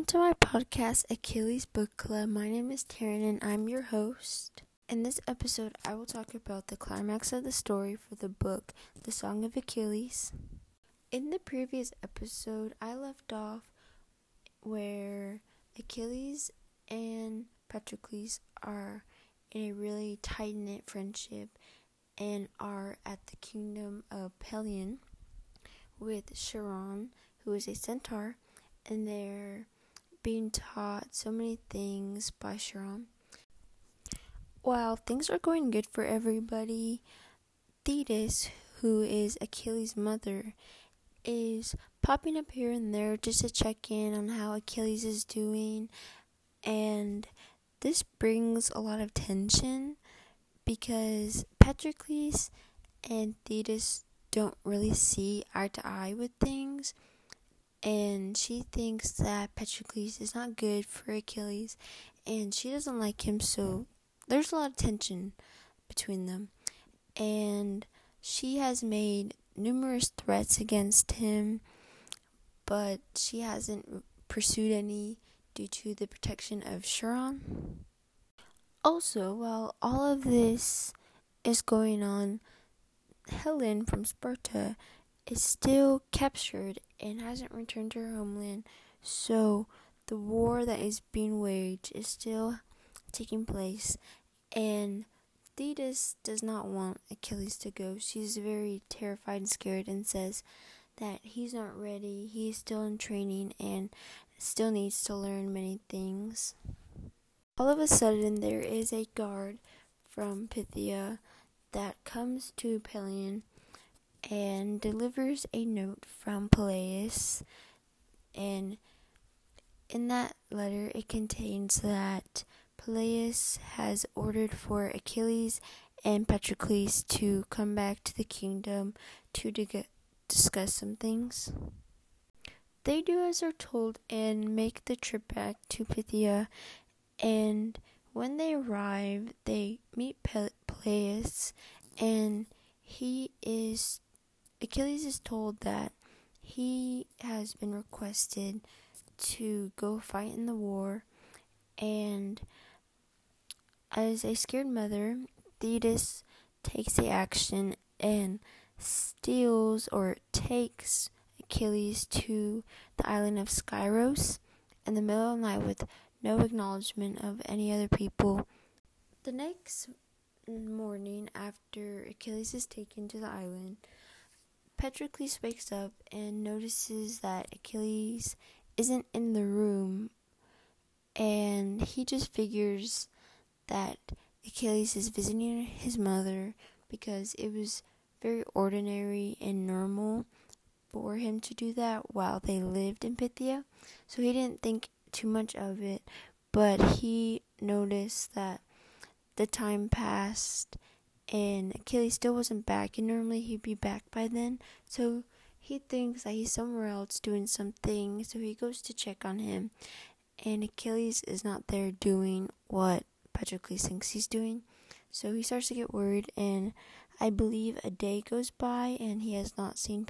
Welcome to my podcast, Achilles Book Club. My name is Taryn and I'm your host. In this episode, I will talk about the climax of the story for the book, The Song of Achilles. In the previous episode, I left off where Achilles and Patroclus are in a really tight knit friendship and are at the kingdom of Pelion with Chiron, who is a centaur, and they're being taught so many things by Chiron. While things are going good for everybody, Thetis, who is Achilles' mother, is popping up here and there just to check in on how Achilles is doing, and this brings a lot of tension because Patroclus and Thetis don't really see eye to eye with things. And she thinks that Patroclus is not good for Achilles and she doesn't like him, so there's a lot of tension between them. And she has made numerous threats against him, but she hasn't pursued any due to the protection of Chiron. Also, while all of this is going on, Helen from Sparta is still captured and hasn't returned to her homeland. So the war that is being waged is still taking place, and Thetis does not want Achilles to go. She's very terrified and scared and says that he's not ready, he's still in training, and still needs to learn many things. All of a sudden, there is a guard from Phthia that comes to Pelion and delivers a note from Peleus. And in that letter, it contains that Peleus has ordered for Achilles and Patroclus to come back to the kingdom to discuss some things. They do as they're told and make the trip back to Phthia And when they arrive, they meet Peleus, and he is Achilles is told that he has been requested to go fight in the war, and as a scared mother, Thetis takes the action and steals or takes Achilles to the island of Skyros in the middle of the night with no acknowledgement of any other people. The next morning, after Achilles is taken to the island, Patroclus wakes up and notices that Achilles isn't in the room, and he just figures that Achilles is visiting his mother because it was very ordinary and normal for him to do that while they lived in Phthia. So he didn't think too much of it, but he noticed that the time passed and Achilles still wasn't back, and normally he'd be back by then. So he thinks that he's somewhere else doing something, so he goes to check on him, and Achilles is not there doing what Patroclus thinks he's doing. So he starts to get worried, and I believe a day goes by, and he has not seen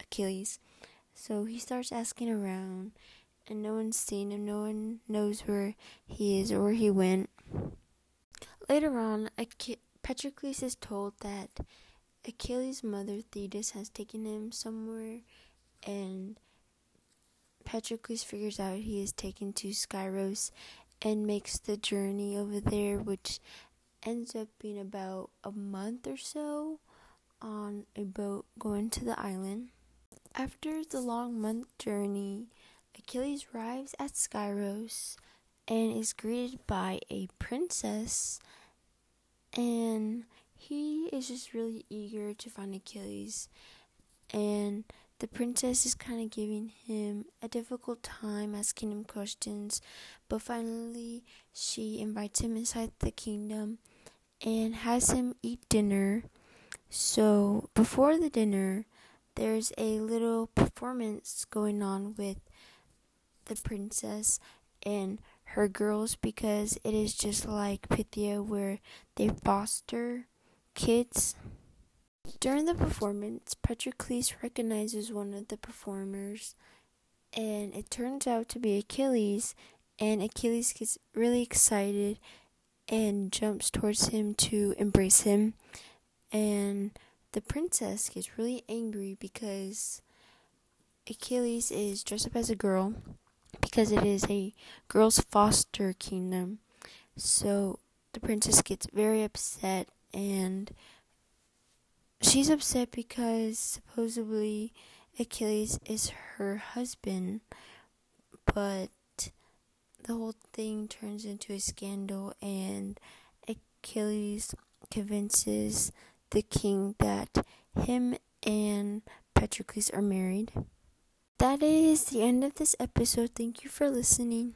Achilles. So he starts asking around, and no one's seen him, no one knows where he is or where he went. Later on, Achilles Patroclus is told that Achilles' mother Thetis has taken him somewhere, and Patroclus figures out he is taken to Skyros and makes the journey over there, which ends up being about a month or so on a boat going to the island. After the long month journey, Achilles arrives at Skyros and is greeted by a princess and he is just really eager to find Achilles. And the princess is kind of giving him a difficult time, asking him questions. But finally, she invites him inside the kingdom and has him eat dinner. So, before the dinner, there's a little performance going on with the princess, and her girls because it is just like Phthia where they foster kids. During the performance, Patroclus recognizes one of the performers and it turns out to be Achilles, and Achilles gets really excited and jumps towards him to embrace him, and the princess gets really angry because Achilles is dressed up as a girl because it is a girl's foster kingdom. So the princess gets very upset and she's upset because supposedly Achilles is her husband, but the whole thing turns into a scandal and Achilles convinces the king that him and Patroclus are married. That is the end of this episode. Thank you for listening.